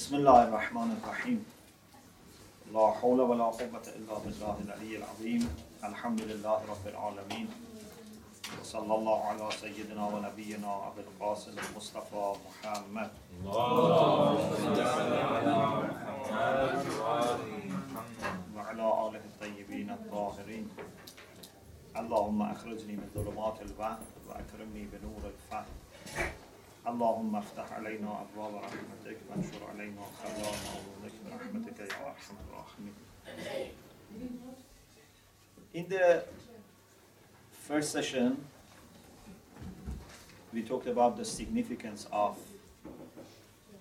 بسم الله الرحمن الرحيم. لا حول ولا قوة إلا بالله العلي العظيم. الحمد لله رب العالمين. وصلى الله على سيدنا ونبينا أبي القاسم المصطفى محمد. وعلى آله الطيبين الطاهرين. اللهم أخرجني من ظلمات الوهم وأكرمني بنور الفهم اللهم افتح علينا أبواب رحمتك وانشر علينا خزائن عظمك برحمتك يا أرحم الراحمين In the first session, we talked about the significance of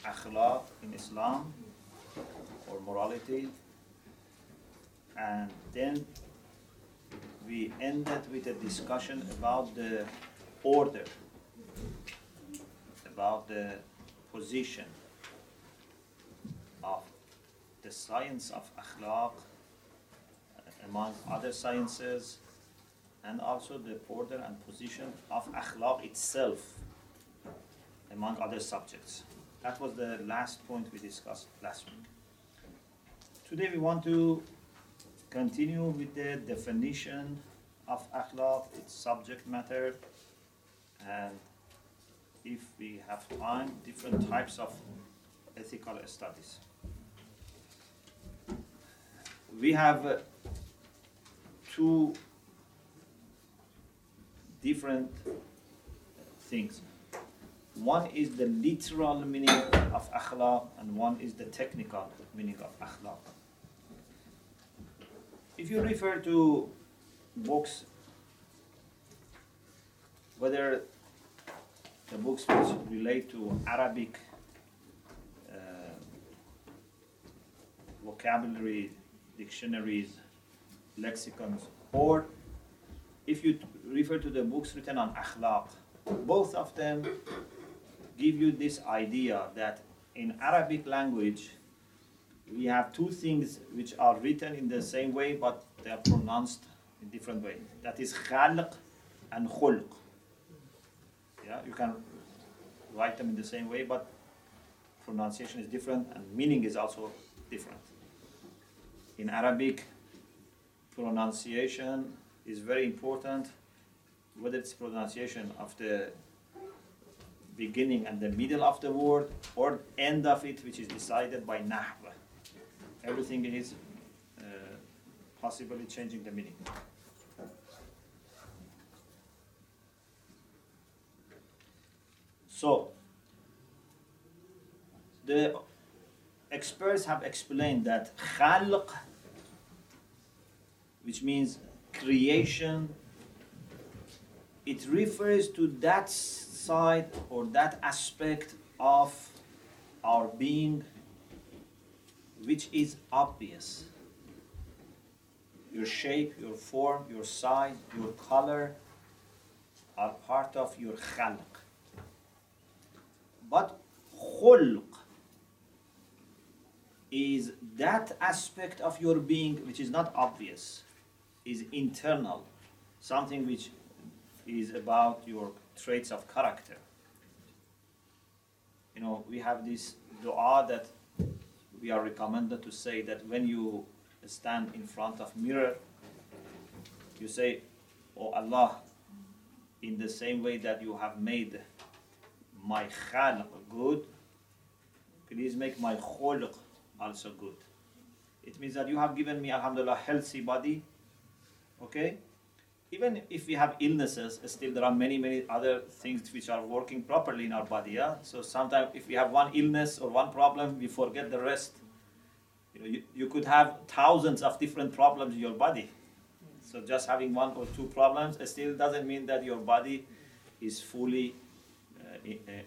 akhlaq in Islam or morality, and then we ended with a discussion about the order, about the position of the science of akhlaq among other sciences and also the order and position of akhlaq itself among other subjects. That was the last point we discussed last week. Today we want to continue with the definition of akhlaq, its subject matter, and if we have time, different types of ethical studies. We have uh, two different things. One is the literal meaning of akhlaq, and one is the technical meaning of akhlaq. If you refer to books, whether the books which relate to Arabic uh, vocabulary, dictionaries, lexicons, or if you refer to the books written on akhlaq, both of them give you this idea that in Arabic language we have two things which are written in the same way but they are pronounced in different way. That is khalq and khulq. Yeah, you can write them in the same way but pronunciation is different and meaning is also different. In Arabic, pronunciation is very important, whether it's pronunciation of the beginning and the middle of the word or end of it, which is decided by nahwa. Everything is uh, possibly changing the meaning. So, the experts have explained that khalq, which means creation, it refers to that side or that aspect of our being which is obvious. Your shape, your form, your size, your color are part of your khalq. But khulq is that aspect of your being which is not obvious, is internal, something which is about your traits of character. You know, we have this dua that we are recommended to say that when you stand in front of mirror, you say, Oh Allah, in the same way that you have made my khalq good, please make my khulq also good. It means that you have given me, alhamdulillah, healthy body. Okay? Even if we have illnesses, still there are many, many other things which are working properly in our body. Yeah? So sometimes if we have one illness or one problem, we forget the rest. You, know, you, you could have thousands of different problems in your body. So just having one or two problems still doesn't mean that your body is fully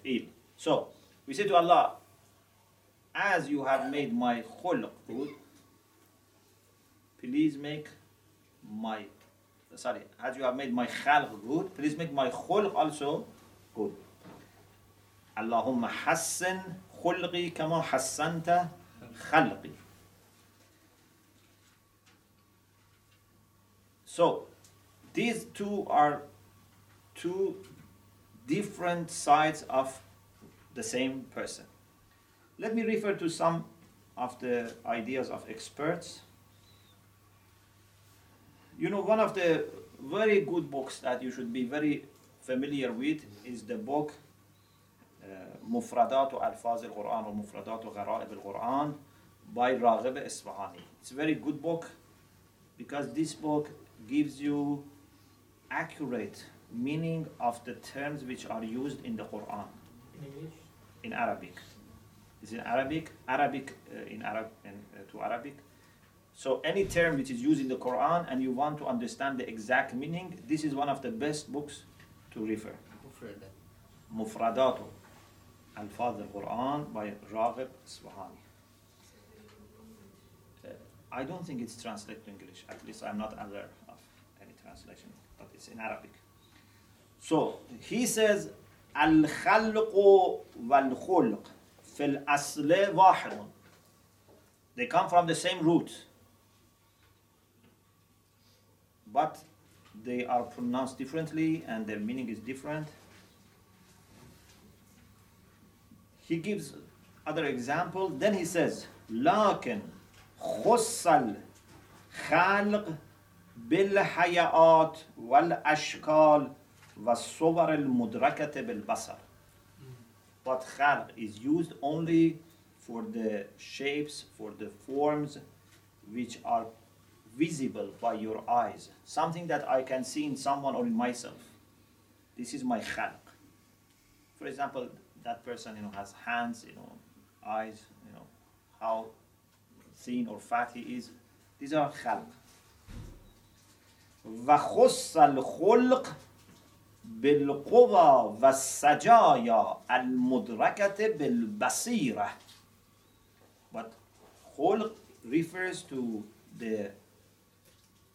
ill. So we say to Allah, as you have made my khulq good, please make my sorry, as you have made my khalq good, please make my khulq also good. Allahumma hassan khulqi kama hassanta khalqi. So these two are two different sides of the same person. let me refer to some of the ideas of experts. You know, one of the very good books that you should be very familiar with is the book مفردات الفاظ القرآن or مفردات غرائب القرآن by راغب إصفهاني. It's a very good book because this book gives you accurate meaning of the terms which are used in the Quran. In English? In Arabic. It's in Arabic, Arabic uh, in Arab and uh, to Arabic. So any term which is used in the Quran and you want to understand the exact meaning, this is one of the best books to refer. Mufradato. al-Father Quran by Raghib Isfahani. Uh, I don't think it's translated to English. At least I'm not aware of any translation, but it's in Arabic. So he says الخلق والخلق في الأصل واحد. They come from the same root, but they are pronounced differently and their meaning is different. He gives other example. Then he says, لكن خص الخلق بالحياءات والأشكال والصور المدركة بالبصر. But khalq is used only for the shapes, for the forms which are visible by your eyes. Something that I can see in someone or in myself. This is my khalq. For example, that person you know has hands, you know, eyes, you know, how thin or fat he is. These are khalq. وخص الخلق بالقوى والسجايا المدركة بالبصيرة. But خلق refers to the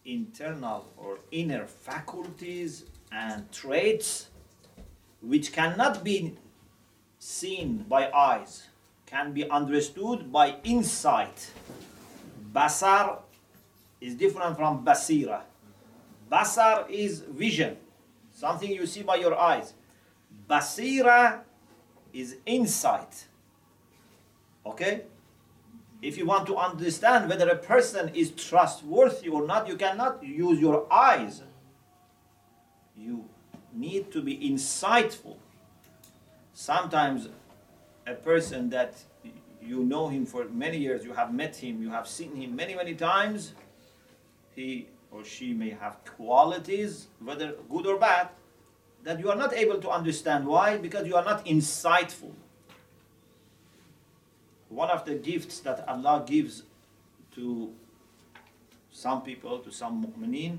internal or inner faculties and traits which cannot be seen by eyes, can be understood by insight. Basar is different from basira. Basar is vision, something you see by your eyes. Basira is insight. Okay? If you want to understand whether a person is trustworthy or not, you cannot use your eyes. You need to be insightful. Sometimes a person that you know him for many years, you have met him, you have seen him many, many times, he or she may have qualities, whether good or bad, that you are not able to understand. Why? Because you are not insightful. One of the gifts that Allah gives to some people, to some mu'mineen,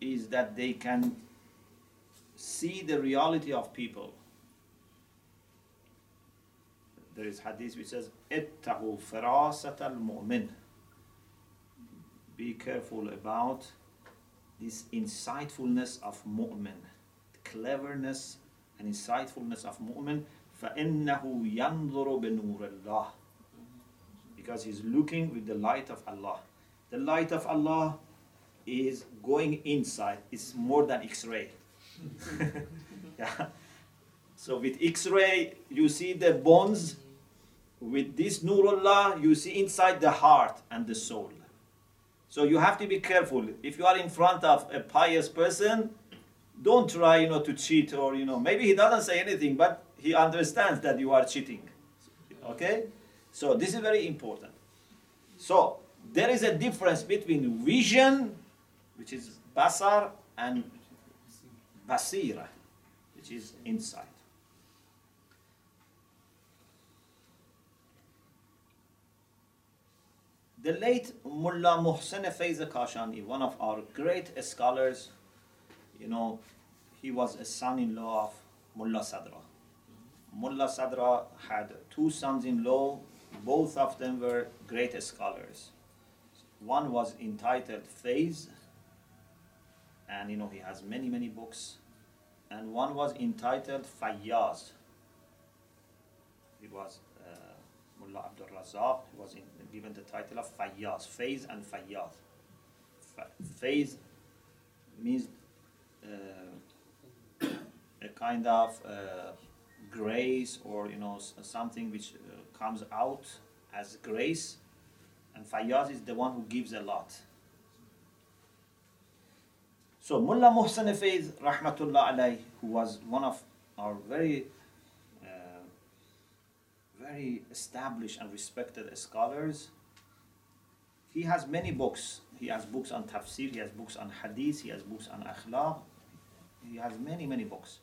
is that they can see the reality of people. There is hadith which says, اتقوا فراسة المؤمن. Be careful about this insightfulness of mu'min, cleverness and insightfulness of mu'min. فإنه ينظر بنور الله. Because he's looking with the light of Allah. The light of Allah is going inside. It's more than X-ray. yeah. So with X-ray, you see the bones. With this Nurullah, you see inside the heart and the soul. So you have to be careful. If you are in front of a pious person, don't try, you know, to cheat or you know. Maybe he doesn't say anything, but he understands that you are cheating. Okay. So this is very important. So there is a difference between vision, which is basar, and basira, which is insight. The late Mullah Muhsin Faiz Kashani, one of our great scholars, you know, he was a son-in-law of Mullah Sadra. Mullah Sadra had two sons-in-law, both of them were great scholars. One was entitled Faiz, and you know he has many many books, and one was entitled Fayyaz. It was uh, Mullah Abdul Razak was in, given the title of Fayyaz, Faiz and Fayyaz. Fa- Faiz means uh, a kind of uh, grace or you know something which uh, comes out as grace, and Fayyaz is the one who gives a lot. So Mullah Muhsin Faiz, rahmatullah alayh, who was one of our very, very established and respected scholars, he has many books. He has books on tafsir, he has books on hadith, he has books on akhlaq, he has many, many books.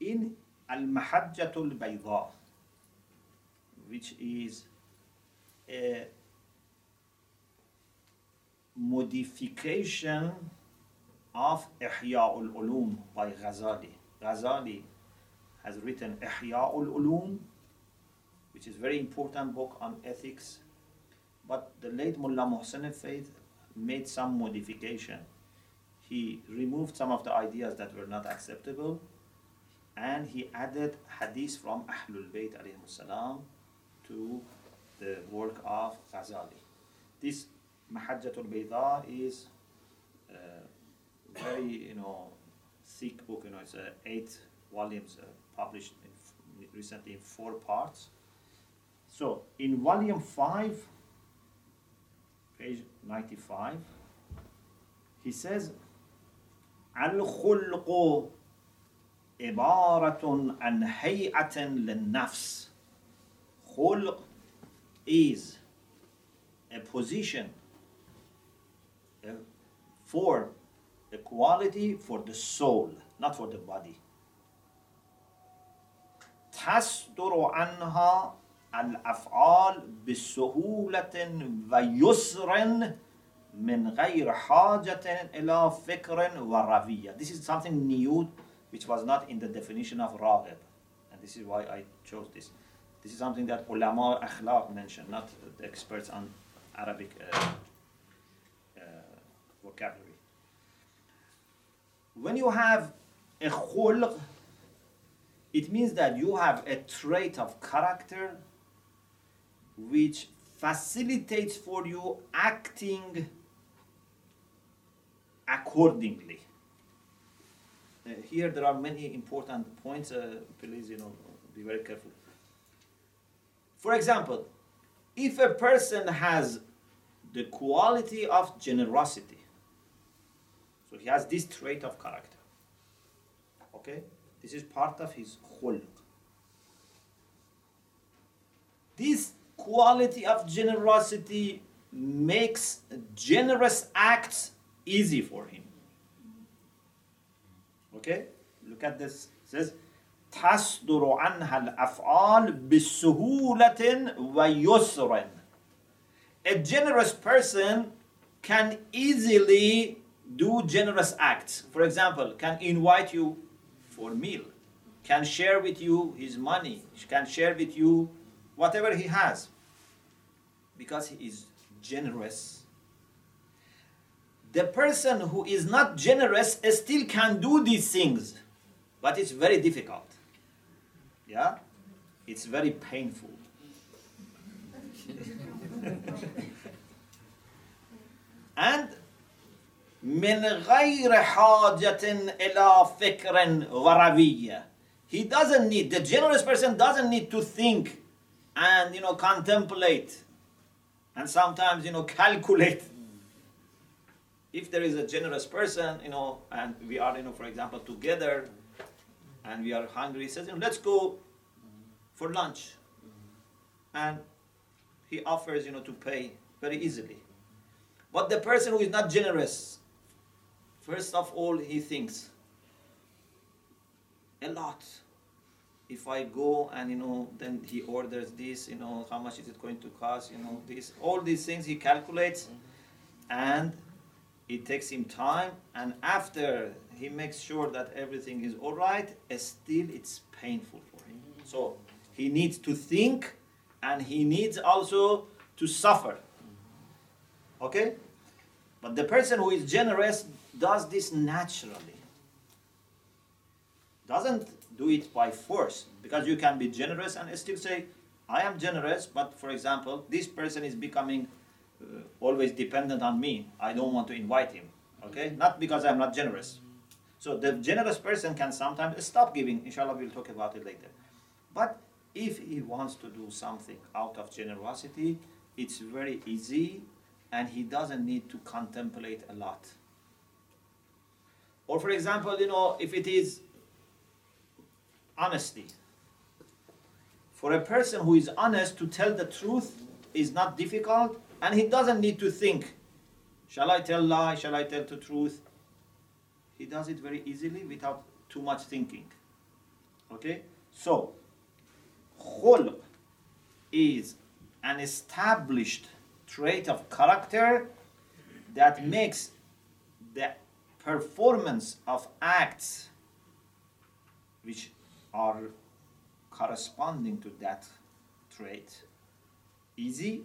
In Al-Mahajjatul Bayda, which is a modification of Ihya'ul Ulum by Ghazali. Ghazali has written Ihya'ul Ulum, which is very important book on ethics. But the late Mullah Muhsin al-Faiz made some modification. He removed some of the ideas that were not acceptable and he added hadith from Ahlul Bayt salam to the work of Ghazali. This Mahajjatul Bayda is a very you know thick book. You know, it's uh, eight volumes uh, published in, recently in four parts. So in volume five, page ninety-five, he says, الخلق عبارة عن هيئة للنفس. خلق is a position, a form the quality for the soul, not for the body. تصدر عنها الأفعال بسهولة ويسر من غير حاجة إلى فكر وروية. This is something new which was not in the definition of راغب. And this is why I chose this. This is something that ulama akhlaq mentioned, not the experts on Arabic uh, uh, vocabulary when you have a khulq, it means that you have a trait of character which facilitates for you acting accordingly. Uh, here there are many important points. Uh, please, you know, be very careful. For example, if a person has the quality of generosity, so he has this trait of character. Okay? This is part of his khulq. This quality of generosity makes generous acts easy for him. Okay? Look at this. It says, تصدر عنها الأفعال بسهولة ويسر. A generous person can easily do generous acts. For example, can invite you for a meal, can share with you his money, can share with you whatever he has, because he is generous. The person who is not generous still can do these things, but it's very difficult. Yeah? It's very painful. and من غير حاجة إلى فكر وروية. He doesn't need, the generous person doesn't need to think and, you know, contemplate and sometimes, you know, calculate. If there is a generous person, you know, and we are, you know, for example, together and we are hungry, he says, you know, let's go for lunch. And he offers, you know, to pay very easily. But the person who is not generous, First of all, he thinks a lot. If I go and you know, then he orders this, you know, how much is it going to cost, you know, this, all these things he calculates, and it takes him time. And after he makes sure that everything is all right, eh, still it's painful for him. So he needs to think, and he needs also to suffer. Okay, but the person who is generous does this naturally. Doesn't do it by force because you can be generous and still say, I am generous, but for example, this person is becoming uh, always dependent on me. I don't want to invite him. Okay? Not because I'm not generous. So the generous person can sometimes stop giving. Inshallah, we'll talk about it later. But if he wants to do something out of generosity, it's very easy and he doesn't need to contemplate a lot. Or, for example, you know, if it is honesty, for a person who is honest to tell the truth is not difficult and he doesn't need to think shall i tell lie? Shall i tell the truth? He does it very easily without too much thinking. Okay? So khulq is an established trait of character that makes the performance of acts which are corresponding to that trait easy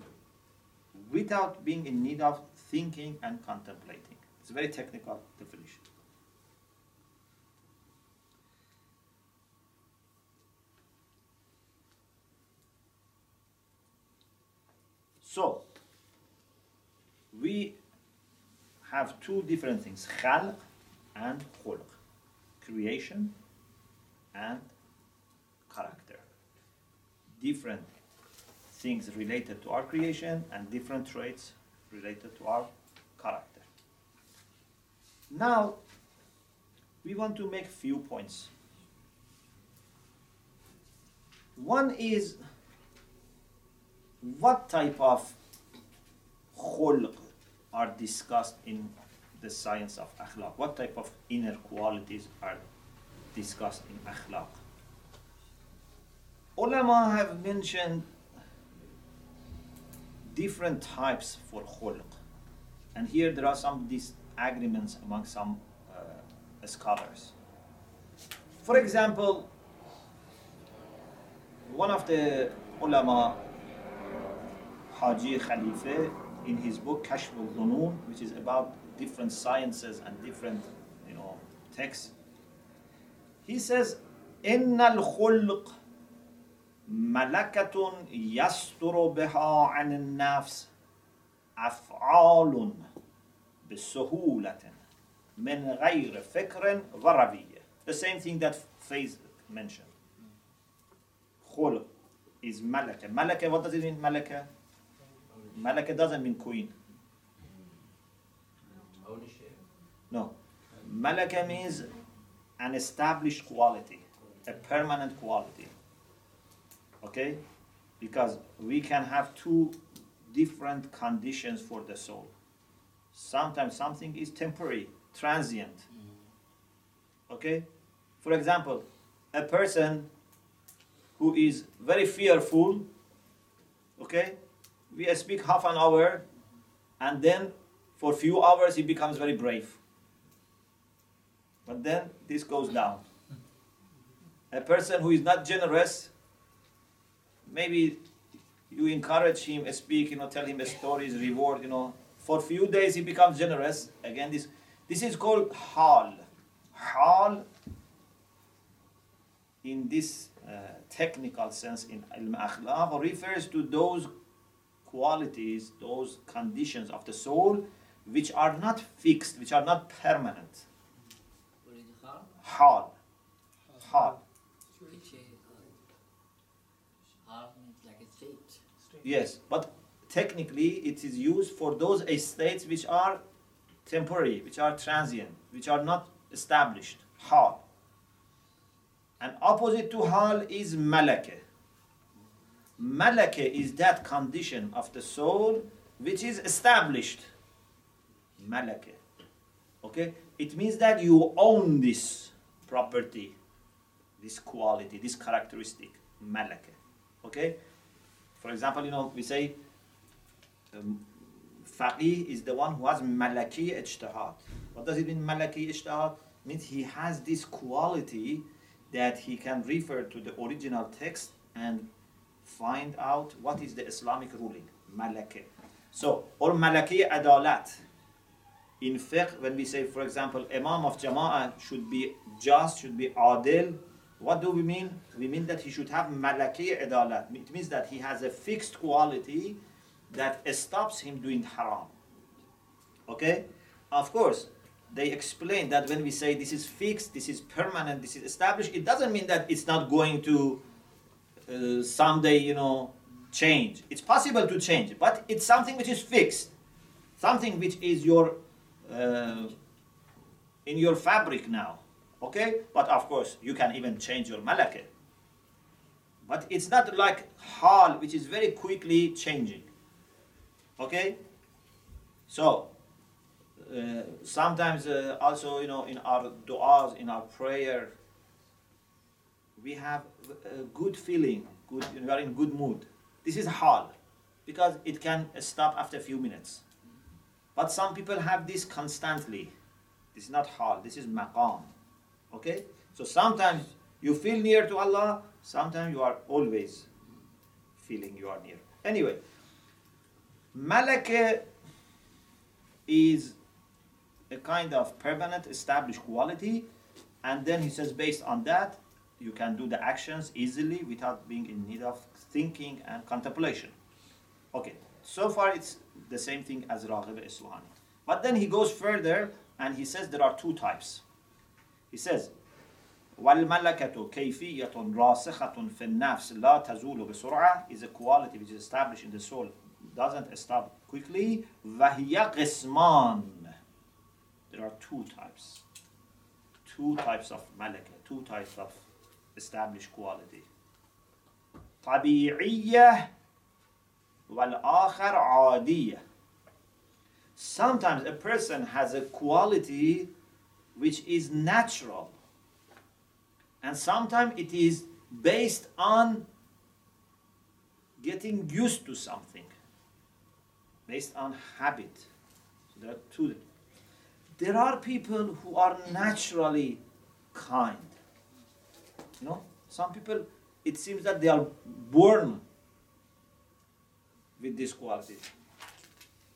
without being in need of thinking and contemplating. It's a very technical definition. So, we have two different things, khalq and khulq, creation and character. Different things related to our creation and different traits related to our character. Now, we want to make few points. One is what type of khulq are discussed in the science of akhlaq? What type of inner qualities are discussed in akhlaq? Ulama have mentioned different types for khulq. And here there are some disagreements among some uh, scholars. For example, one of the ulama, Haji Khalifa, in his book Kashf al-Zunun, which is about different sciences and different, you know, texts, he says, إِنَّ الْخُلْقِ ملكة يستر بها عن النفس أفعال بسهولة من غير فكر وروية. The same thing that Faiz mentioned. خلق is malaka. Malaka, what does it mean, malaka? Malaka doesn't mean queen. No. Malaka means an established quality, a permanent quality. Okay? Because we can have two different conditions for the soul. Sometimes something is temporary, transient. Mm. Okay? For example, a person who is very fearful, okay? We speak half an hour and then for a few hours he becomes very brave. But then this goes down. A person who is not generous, maybe you encourage him, speak, you know, tell him a stories, reward, you know. For a few days he becomes generous. Again, this this is called hal. Hal in this uh, technical sense in ilm akhlaq refers to those qualities, those conditions of the soul which are not fixed, which are not permanent. What is hal? Hal. Hal. Hal means like a state. Yes, but technically it is used for those estates which are temporary, which are transient, which are not established. Hal. And opposite to hal is malake. Malake is that condition of the soul which is established. Malake. Okay? It means that you own this property, this quality, this characteristic. Malake. Okay? For example, you know, we say um, faqih is the one who has malaki ijtihad. What does it mean, malaki ijtihad? means he has this quality that he can refer to the original text and find out what is the Islamic ruling, malaki. So, or malaki adalat. In fiqh, when we say, for example, Imam of Jama'ah should be just, should be adil, what do we mean? We mean that he should have malaki adalat. It means that he has a fixed quality that stops him doing haram. Okay? Of course, they explain that when we say this is fixed, this is permanent, this is established, it doesn't mean that it's not going to uh, someday, you know, change. It's possible to change, but it's something which is fixed, something which is your uh, in your fabric now. Okay, but of course you can even change your malaka. But it's not like hal, which is very quickly changing. Okay, so uh, sometimes uh, also you know in our du'as, in our prayer, we have a good feeling, good we are in good mood. This is hal, because it can stop after a few minutes. But some people have this constantly. This is not hal. This is maqam. Okay? So sometimes you feel near to Allah, sometimes you are always feeling you are near. Anyway, malaka is a kind of permanent established quality, and then he says based on that, you can do the actions easily without being in need of thinking and contemplation. Okay, so far it's the same thing as Raghib Isfahani. But then he goes further and he says there are two types. He says, وَالْمَلَكَةُ كَيْفِيَّةٌ رَاسِخَةٌ فِي النَّفْسِ لَا تَزُولُ بِسُرْعَةٍ is a quality which is established in the soul, doesn't stop quickly. وَهِيَ قِسْمَانٌ There are two types. Two types of malaka, two types of established quality. طبيعية والآخر عادية Sometimes a person has a quality which is natural. And sometimes it is based on getting used to something based on habit. So there are two. There are people who are naturally kind. You know some people it seems that they are born with this quality.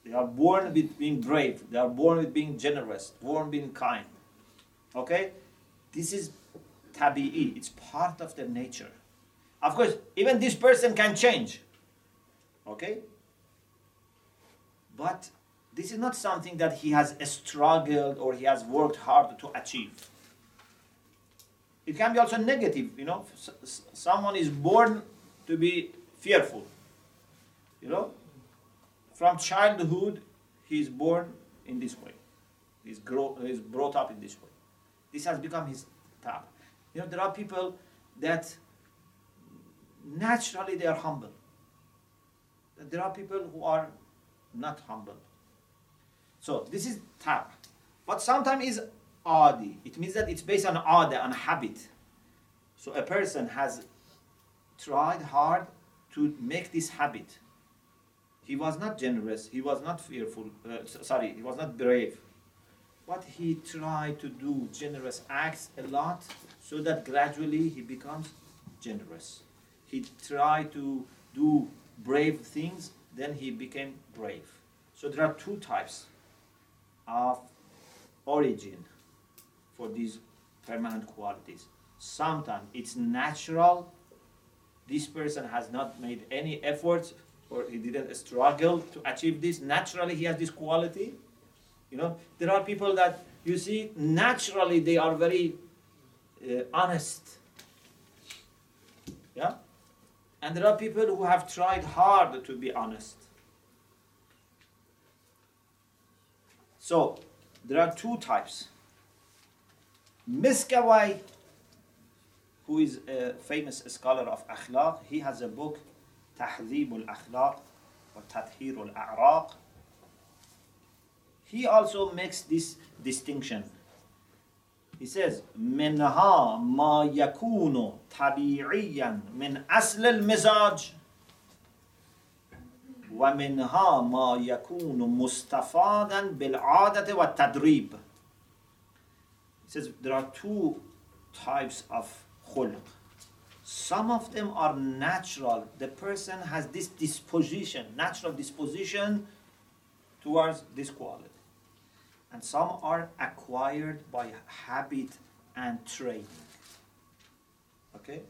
They are born with being brave. They are born with being generous born being kind okay this is tabi'i. It's part of their nature. Of course, even this person can change. Okay? But this is not something that he has struggled or he has worked hard to achieve. It can be also negative, you know. Someone is born to be fearful. You know? From childhood, he is born in this way. He's, grow, he's brought up in this way. This has become his tab. You know, there are people that naturally they are humble. There are people who are not humble. So this is tab. But sometimes is adi. It means that it's based on ada, on habit. So a person has tried hard to make this habit. He was not generous. He was not fearful. Uh, sorry, he was not brave. But he tried to do generous acts a lot so that gradually he becomes generous. He tried to do brave things, then he became brave. So there are two types of origin for these permanent qualities. Sometimes it's natural, this person has not made any efforts or he didn't struggle to achieve this. Naturally, he has this quality. You know, there are people that you see naturally they are very uh, honest. Yeah? And there are people who have tried hard to be honest. So, there are two types. Miskawai, who is a famous scholar of akhlaq, he has a book, Tahdhib al-Akhlaq wa a'raq He also makes this distinction he says, منها ما يكون طبيعيا من أصل المزاج ومنها ما يكون مستفادا بالعادة والتدريب. He says there are two types of khulq. Some of them are natural. The person has this disposition, natural disposition towards this quality and some are acquired by habit and training. Okay?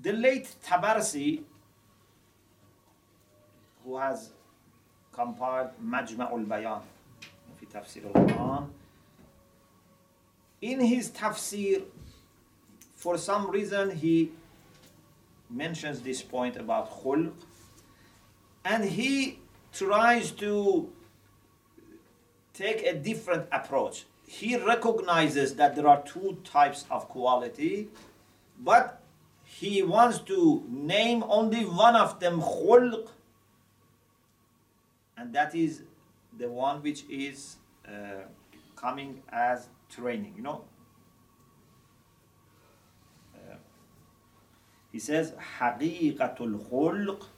The late Tabarsi, who has compiled Majma'ul Bayan في تفسير القرآن, in his tafsir, for some reason, he mentions this point about khulq, and he tries to take a different approach. He recognizes that there are two types of quality, but he wants to name only one of them khulq, and that is the one which is uh, coming as training. You know, he says حقيقة الخلق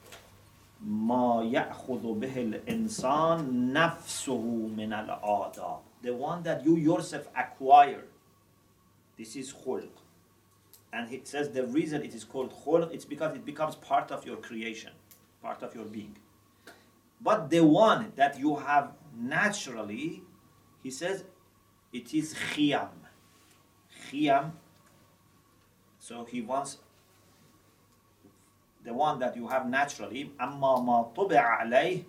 ما يأخذ به الإنسان نفسه من الآداب the one that you yourself acquire this is khulq and he says the reason it is called khulq it's because it becomes part of your creation part of your being but the one that you have naturally he says it is khiyam khiyam so he wants the one that you have naturally, أما ما طبع عليه,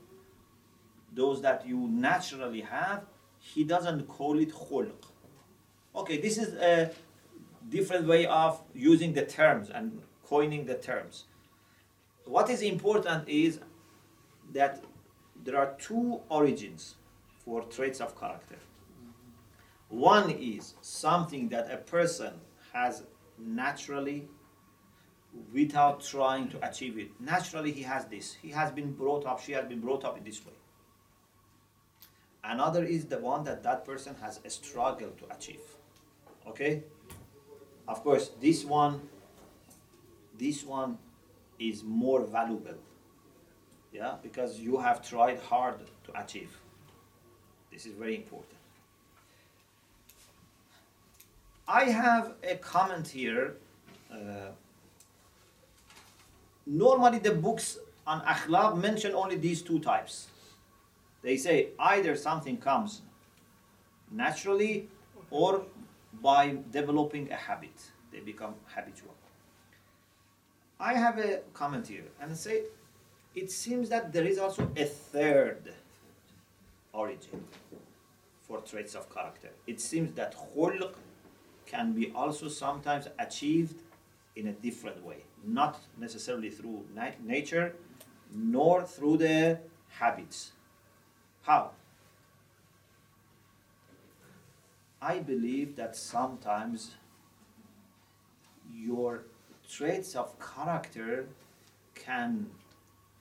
those that you naturally have, he doesn't call it khulq. Okay, this is a different way of using the terms and coining the terms. What is important is that there are two origins for traits of character. One is something that a person has naturally without trying to achieve it. Naturally, he has this. He has been brought up, she has been brought up in this way. Another is the one that that person has struggled to achieve. Okay? Of course, this one, this one is more valuable. Yeah, because you have tried hard to achieve. This is very important. I have a comment here. Uh, normally the books on akhlaq mention only these two types. They say either something comes naturally or by developing a habit. They become habitual. I have a comment here and say it seems that there is also a third origin for traits of character. It seems that khulq can be also sometimes achieved in a different way not necessarily through nature nor through the habits. How? I believe that sometimes your traits of character can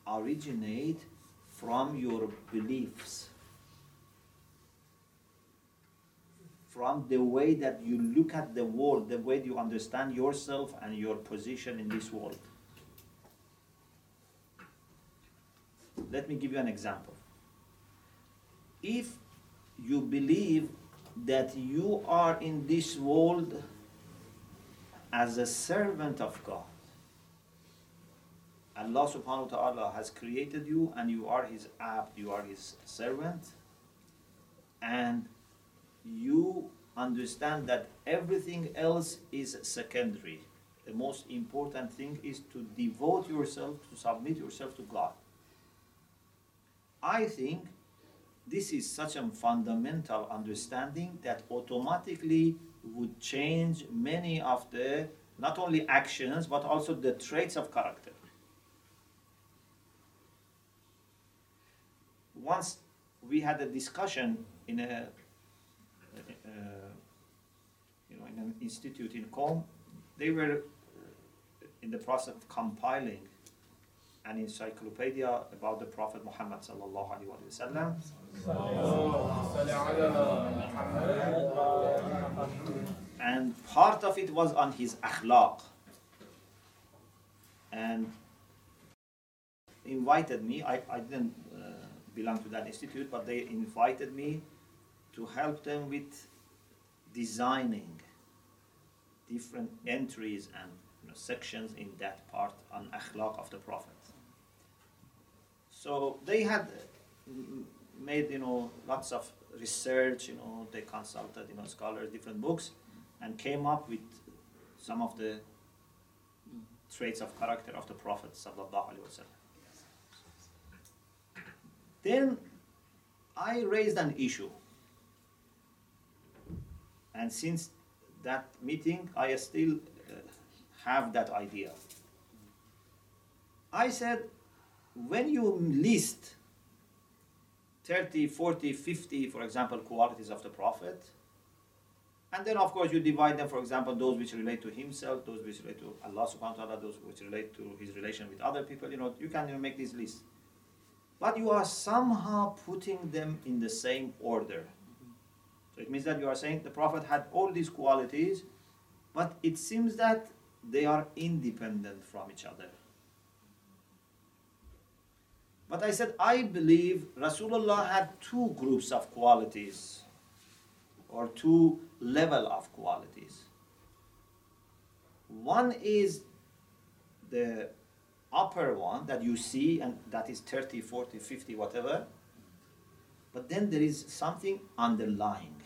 originate from your beliefs from the way that you look at the world, the way you understand yourself and your position in this world. Let me give you an example. If you believe that you are in this world as a servant of God, Allah subhanahu wa ta'ala has created you and you are His abd, you are His servant, and you understand that everything else is secondary. The most important thing is to devote yourself, to submit yourself to God. I think this is such a fundamental understanding that automatically would change many of the not only actions but also the traits of character. Once we had a discussion in a uh, you know, in an institute in Qom, they were in the process of compiling an encyclopedia about the Prophet Muhammad sallallahu alaihi wasallam. And part of it was on his akhlaq. And invited me, I, I didn't uh, belong to that institute, but they invited me to help them with designing different entries and you know, sections in that part on akhlaq of the Prophet. So they had mm, mm, made you know lots of research. You know they consulted you know scholars, different books, and came up with some of the traits of character of the Prophet. Then I raised an issue and since that meeting, I still uh, have that idea. I said, when you list 30, 40, 50, for example, qualities of the Prophet, and then, of course, you divide them, for example, those which relate to himself, those which relate to Allah subhanahu wa ta'ala, those which relate to his relation with other people. You know, you can make this list. But you are somehow putting them in the same order. It means that you are saying the Prophet had all these qualities, but it seems that they are independent from each other. But I said, I believe Rasulullah had two groups of qualities or two level of qualities. One is the upper one that you see and that is 30 40 50 whatever but then there is something underlying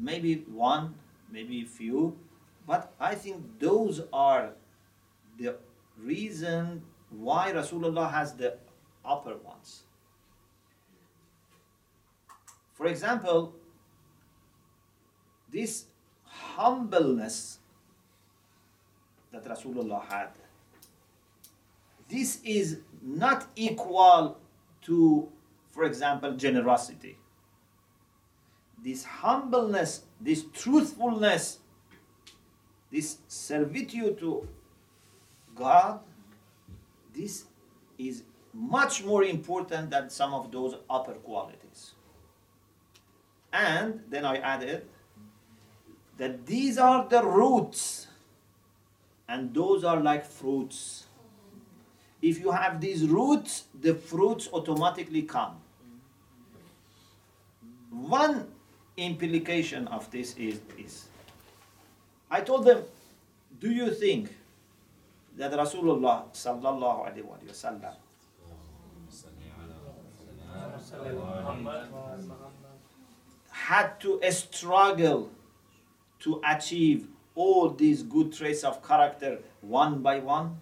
maybe one maybe few but i think those are the reason why rasulullah has the upper ones for example this humbleness that Rasulullah had, this is not equal to, for example, generosity. This humbleness, this truthfulness, this servitude to God, this is much more important than some of those upper qualities. And then I added, that these are the roots and those are like fruits. If you have these roots, the fruits automatically come. One implication of this is this. I told them, do you think that Rasulullah sallallahu alaihi wasallam had to struggle to achieve all these good traits of character one by one?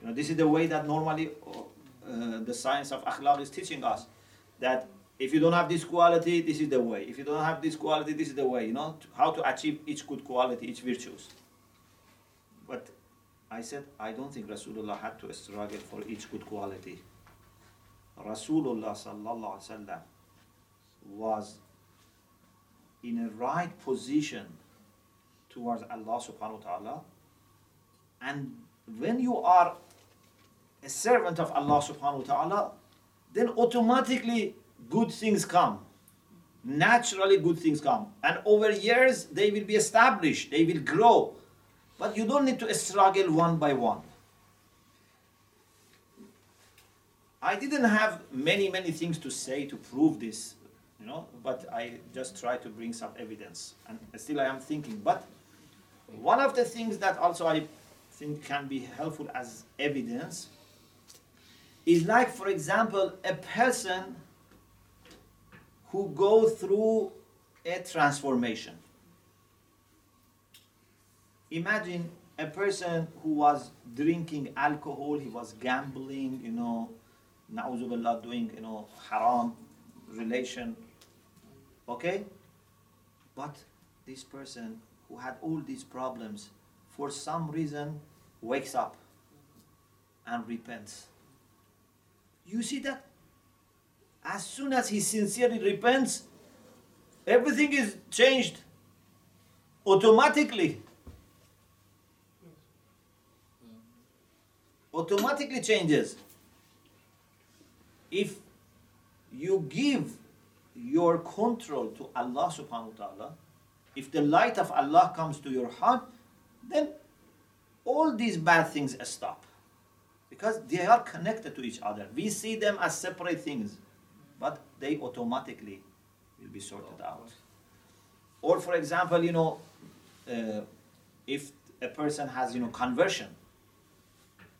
You know, this is the way that normally uh, the science of akhlaq is teaching us that if you don't have this quality, this is the way. If you don't have this quality, this is the way. You know how to achieve each good quality, each virtues. But I said I don't think Rasulullah had to struggle for each good quality. Rasulullah sallallahu alaihi wasallam was in a right position towards Allah subhanahu wa ta'ala. And when you are a servant of Allah subhanahu wa ta'ala, then automatically good things come. Naturally, good things come. And over years, they will be established, they will grow. But you don't need to struggle one by one. I didn't have many, many things to say to prove this you know, but I just try to bring some evidence. And still I am thinking. But one of the things that also I think can be helpful as evidence is like, for example, a person who go through a transformation. Imagine a person who was drinking alcohol, he was gambling, you know, na'uzubillah, doing, you know, haram relation Okay? But this person who had all these problems, for some reason, wakes up and repents. You see that? As soon as he sincerely repents, everything is changed automatically. Automatically changes. If you give your control to Allah subhanahu wa ta'ala, if the light of Allah comes to your heart, then all these bad things stop. Because they are connected to each other. We see them as separate things, but they automatically will be sorted out. Or, for example, you know, uh, if a person has, you know, conversion.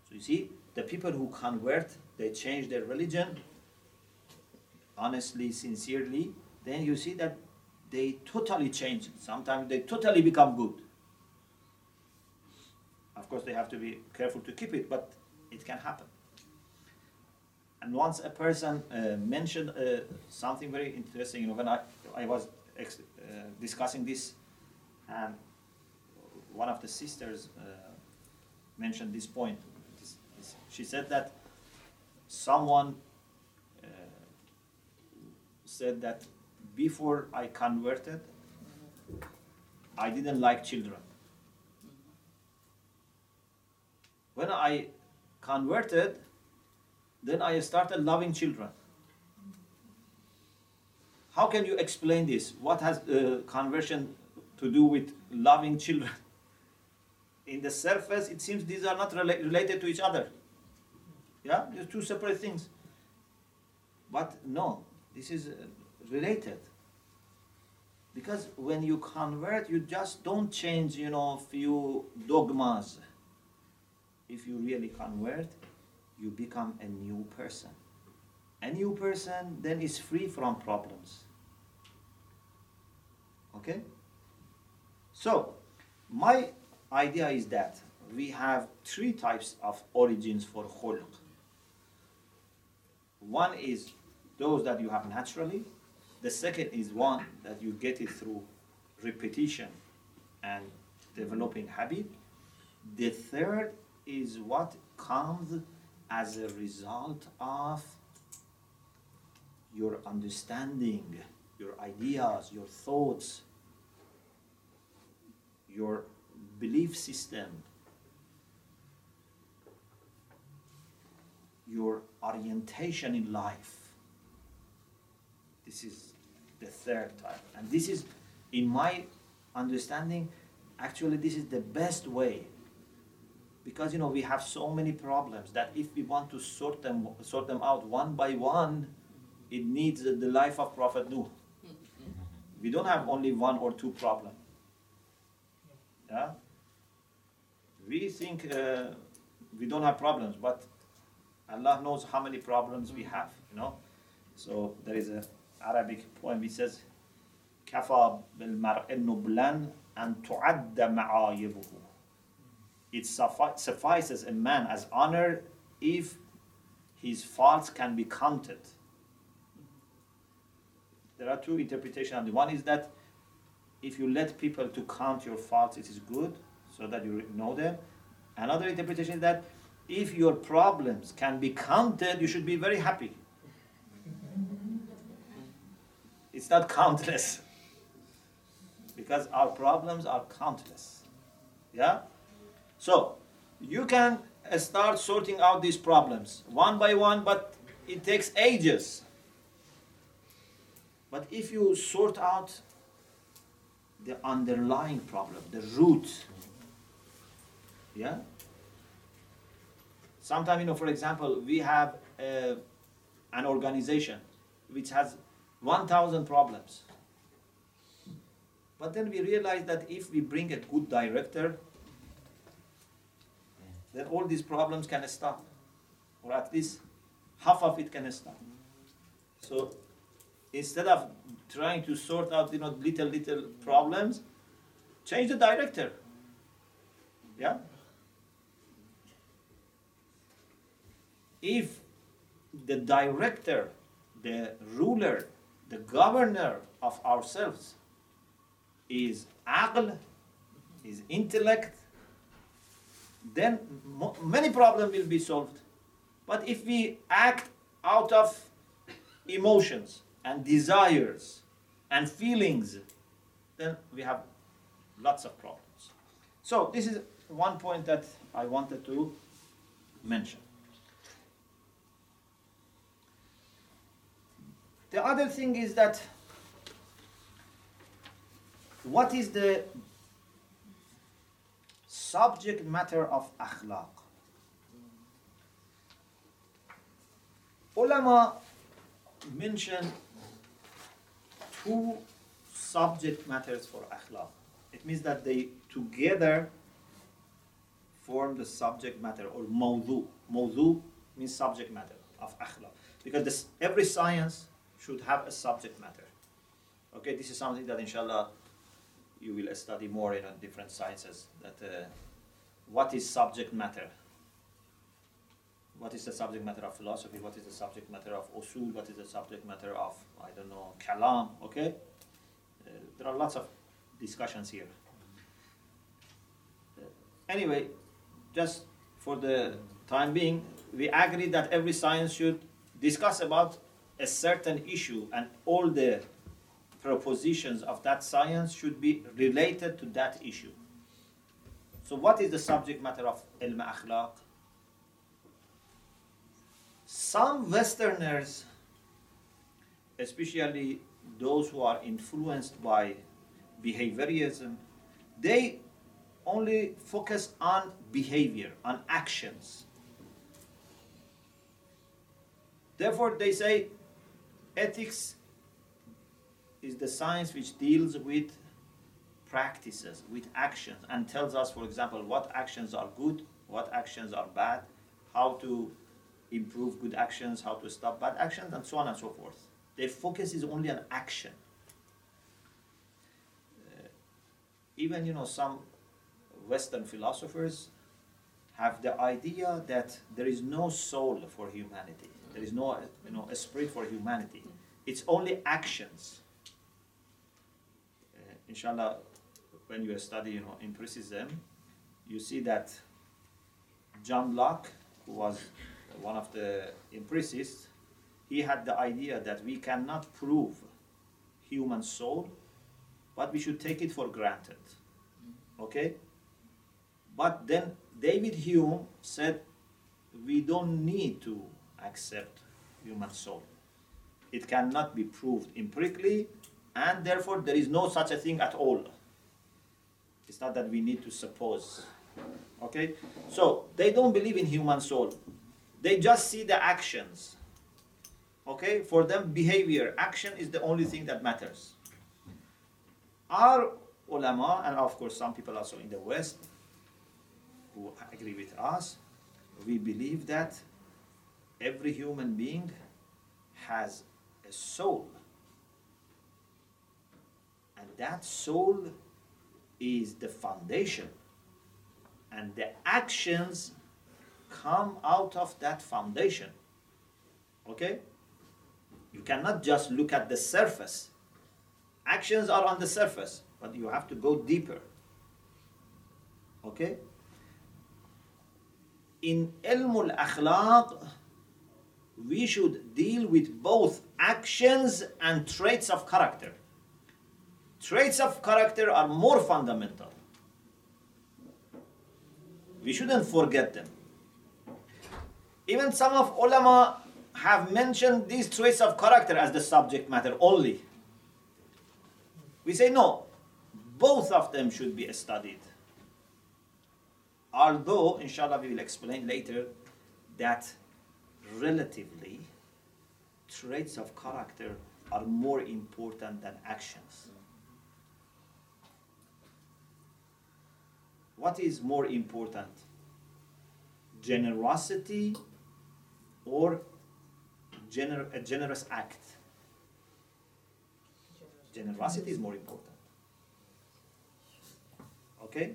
So you see, the people who convert, they change their religion, honestly, sincerely, then you see that they totally change. Sometimes they totally become good. Of course, they have to be careful to keep it, but it can happen. And once a person uh, mentioned uh, something very interesting, you know, when I, I was uh, discussing this And one of the sisters uh, mentioned this point. This- this- She said that someone uh, said that before I converted, I didn't like children. When I converted, then I started loving children. How can you explain this? What has uh, conversion to do with loving children? In the surface, it seems these are not rela- related to each other. Yeah, they're two separate things. But no, this is uh, related. Because when you convert, you just don't change, you know, few dogmas. If you really convert, you become a new person. A new person then is free from problems. Okay? So, my idea is that we have three types of origins for khulq. One is those that you have naturally. The second is one that you get it through repetition and developing habit. The third is what comes as a result of your understanding, your ideas, your thoughts, your belief system, your orientation in life. This is the third type. And this is, in my understanding, actually, this is the best way because you know we have so many problems that if we want to sort them sort them out one by one it needs the life of prophet nuh. We don't have only one or two problems. yeah? We think uh, we don't have problems but allah knows how many problems we have you know? So there is a arabic poem which says kafa bil mar'i nublan an tu'adda ma'ayibuhu. It suffi- suffices a man as honor if his faults can be counted. There are two interpretations. it. One is that if you let people to count your faults, it is good, so that you know them. Another interpretation is that if your problems can be counted, you should be very happy. It's not countless. Because our problems are countless. Yeah? So, you can start sorting out these problems one by one, but it takes ages. But if you sort out the underlying problem, the root, yeah? Sometimes, you know, for example, we have uh, an organization which has 1,000 problems. But then we realize that if we bring a good director, then all these problems can stop. Or at least half of it can stop. So instead of trying to sort out you know little little problems, change the director. Yeah? If the director, the ruler, the governor of ourselves is aql, is intellect, then many problems will be solved. But if we act out of emotions and desires and feelings, then we have lots of problems. So this is one point that I wanted to mention. The other thing is that what is the subject matter of akhlaq? Ulama mention two subject matters for akhlaq. It means that they together form the subject matter or mawdu. Mawdu means subject matter of akhlaq. Because this, every science should have a subject matter. Okay, this is something that inshallah you will study more in uh, different sciences. That uh, what is subject matter? What is the subject matter of philosophy? What is the subject matter of usul? What is the subject matter of I don't know kalam? Okay, uh, there are lots of discussions here. anyway, just for the time being, we agree that every science should discuss about a certain issue and all the propositions of that science should be related to that issue. So what is the subject matter of ilm akhlaq? Some Westerners, especially those who are influenced by behaviorism, they only focus on behavior, on actions. Therefore, they say ethics is the science which deals with practices, with actions, and tells us, for example, what actions are good, what actions are bad, how to improve good actions, how to stop bad actions, and so on and so forth. Their focus is only on action. Uh, even, you know, some Western philosophers have the idea that there is no soul for humanity. There is no, you know, esprit for humanity. It's only actions. Inshallah, when you study, you know, empiricism, you see that John Locke, who was one of the empiricists, he had the idea that we cannot prove human soul, but we should take it for granted. Okay? But then David Hume said we don't need to accept human soul. It cannot be proved empirically, and therefore there is no such a thing at all. It's not that we need to suppose. Okay? So they don't believe in human soul. They just see the actions. Okay? For them, behavior, action is the only thing that matters. Our ulama, and of course some people also in the West who agree with us, we believe that every human being has a soul. And that soul is the foundation. And the actions come out of that foundation. Okay? You cannot just look at the surface. Actions are on the surface, but you have to go deeper. Okay? In ilmul akhlaq, we should deal with both actions and traits of character. Traits of character are more fundamental. We shouldn't forget them. Even some of ulama have mentioned these traits of character as the subject matter only. We say no, both of them should be studied. Although, inshallah, we will explain later that relatively, traits of character are more important than actions. What is more important? Generosity or gener- a generous act? Generosity is more important. Okay?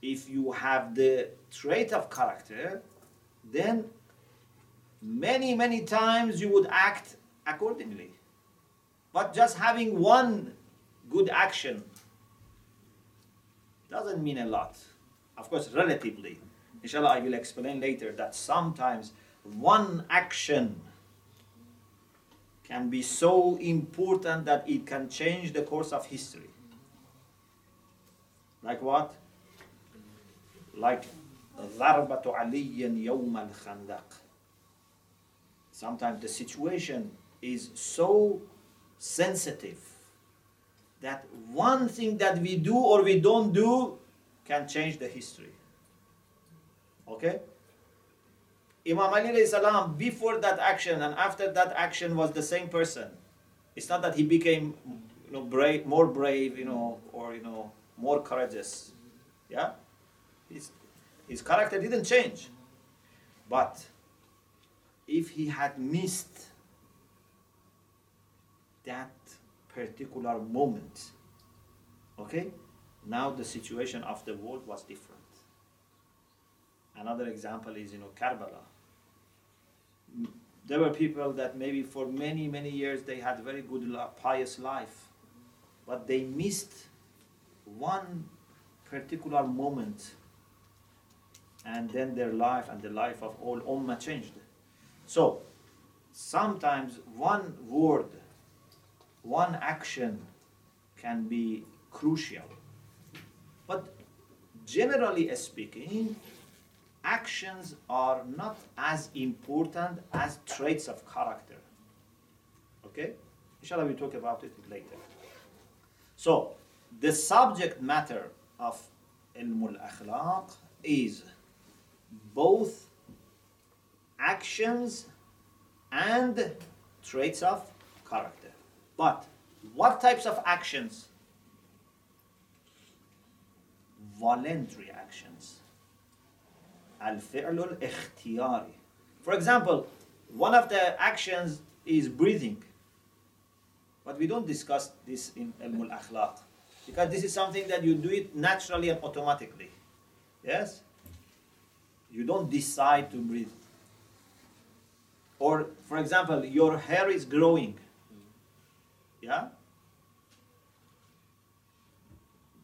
If you have the trait of character, then many, many times you would act accordingly. But just having one good action doesn't mean a lot. Of course, relatively. Inshallah, I will explain later that sometimes one action can be so important that it can change the course of history. Like what? Like ضربة علي يوم الخندق. Sometimes the situation is so sensitive that one thing that we do or we don't do can change the history. Okay? Imam Ali salam before that action and after that action was the same person. It's not that he became you know brave, more brave, you know, or you know, more courageous. Yeah? He's, his character didn't change. But if he had missed that particular moment, okay, now the situation of the world was different. Another example is, you know, Karbala. There were people that maybe for many, many years they had very good, pious life, but they missed one particular moment and then their life and the life of all ummah changed. So, sometimes one word, one action can be crucial. But generally speaking, actions are not as important as traits of character. Okay? Inshallah, we talk about it later. So, the subject matter of ilm al-akhlaq is both actions and traits of character. But what types of actions? Voluntary actions. Al-ikhtiyari. For example, one of the actions is breathing. But we don't discuss this in al-Akhlaq. Because this is something that you do it naturally and automatically. Yes? You don't decide to breathe. Or, for example, your hair is growing. Yeah?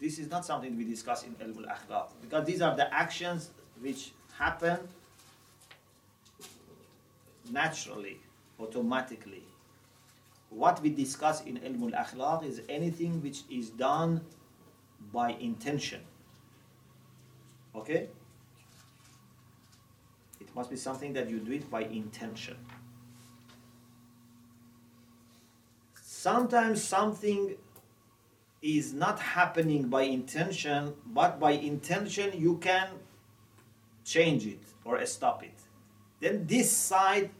This is not something we discuss in Ilm al-Akhlaq. Because these are the actions which happen naturally, automatically. What we discuss in Ilm al-Akhlaq is anything which is done by intention. Okay? It must be something that you do it by intention. Sometimes something is not happening by intention, but by intention you can change it or stop it. Then this side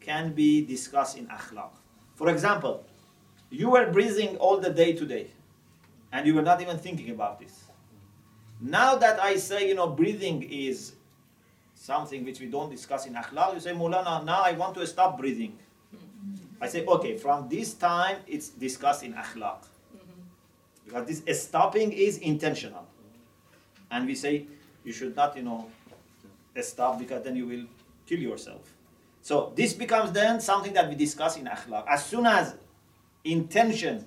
can be discussed in akhlaq. For example, you were breathing all the day today, and you were not even thinking about this. Now that I say, you know, breathing is something which we don't discuss in akhlaq, you say, Mulana, now I want to stop breathing. I say, okay, from this time it's discussed in akhlaq. Mm-hmm. Because this stopping is intentional. And we say, you should not, you know, stop because then you will kill yourself. So this becomes then something that we discuss in akhlaq. As soon as intention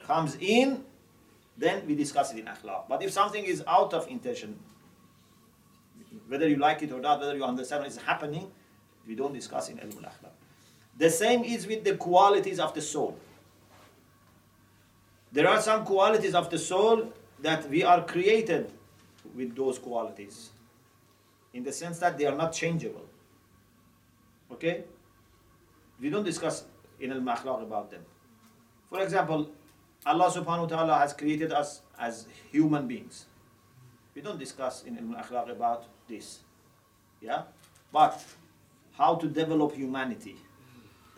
comes in, then we discuss it in akhlaq. But if something is out of intention, whether you like it or not, whether you understand what is happening, we don't discuss in ilm al-akhlaq. The same is with the qualities of the soul. There are some qualities of the soul that we are created with those qualities in the sense that they are not changeable. Okay? We don't discuss in al makhlaq about them. For example, Allah subhanahu wa ta'ala has created us as human beings. We don't discuss in al akhlaq about this. Yeah? But how to develop humanity.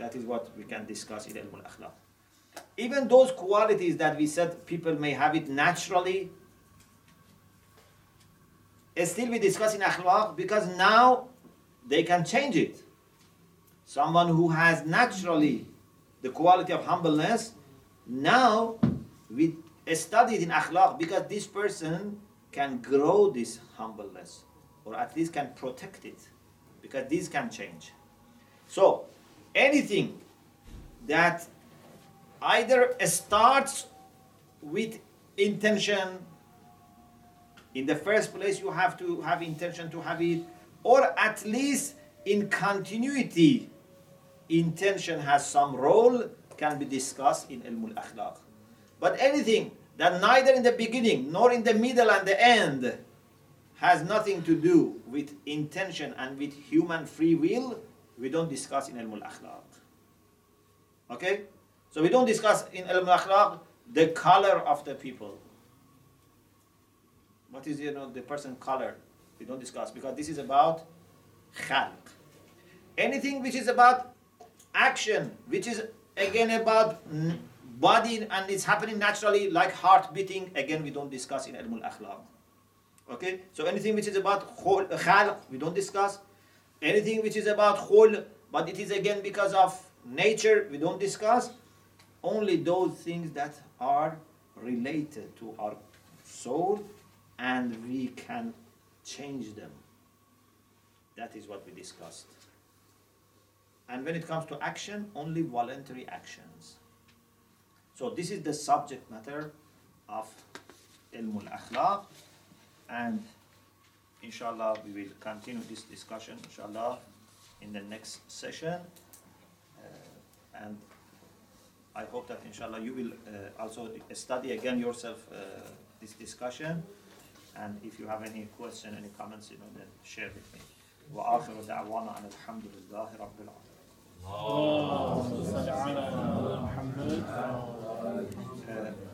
That is what we can discuss in al akhlaq. Even those qualities that we said people may have it naturally, still we discuss in akhlaq because now they can change it. Someone who has naturally the quality of humbleness, now we study it in akhlaq because this person can grow this humbleness or at least can protect it because this can change. So anything that either starts with intention in the first place you have to have intention to have it or at least in continuity intention has some role can be discussed in ilm al-akhlaq. But anything that neither in the beginning nor in the middle and the end has nothing to do with intention and with human free will we don't discuss in ilm al-akhlaq. Okay? So we don't discuss in ilm al-akhlaq the color of the people. What is you know the person color? We don't discuss because this is about khalq. Anything which is about action which is again about body and it's happening naturally like heart beating again we don't discuss in ilm al-akhlaq. Okay? So anything which is about khalq we don't discuss anything which is about khulq but it is again because of nature we don't discuss only those things that are related to our soul and we can change them. That is what we discussed. And when it comes to action, only voluntary actions. So this is the subject matter of ilm al-akhlaq and inshallah we will continue this discussion inshallah in the next session uh, and I hope that inshallah you will uh, also study again yourself uh, this discussion and if you have any question any comments you know then share with me وآخر دعوانا أن الحمد لله رب العالمين اللهم صل على محمد Uh,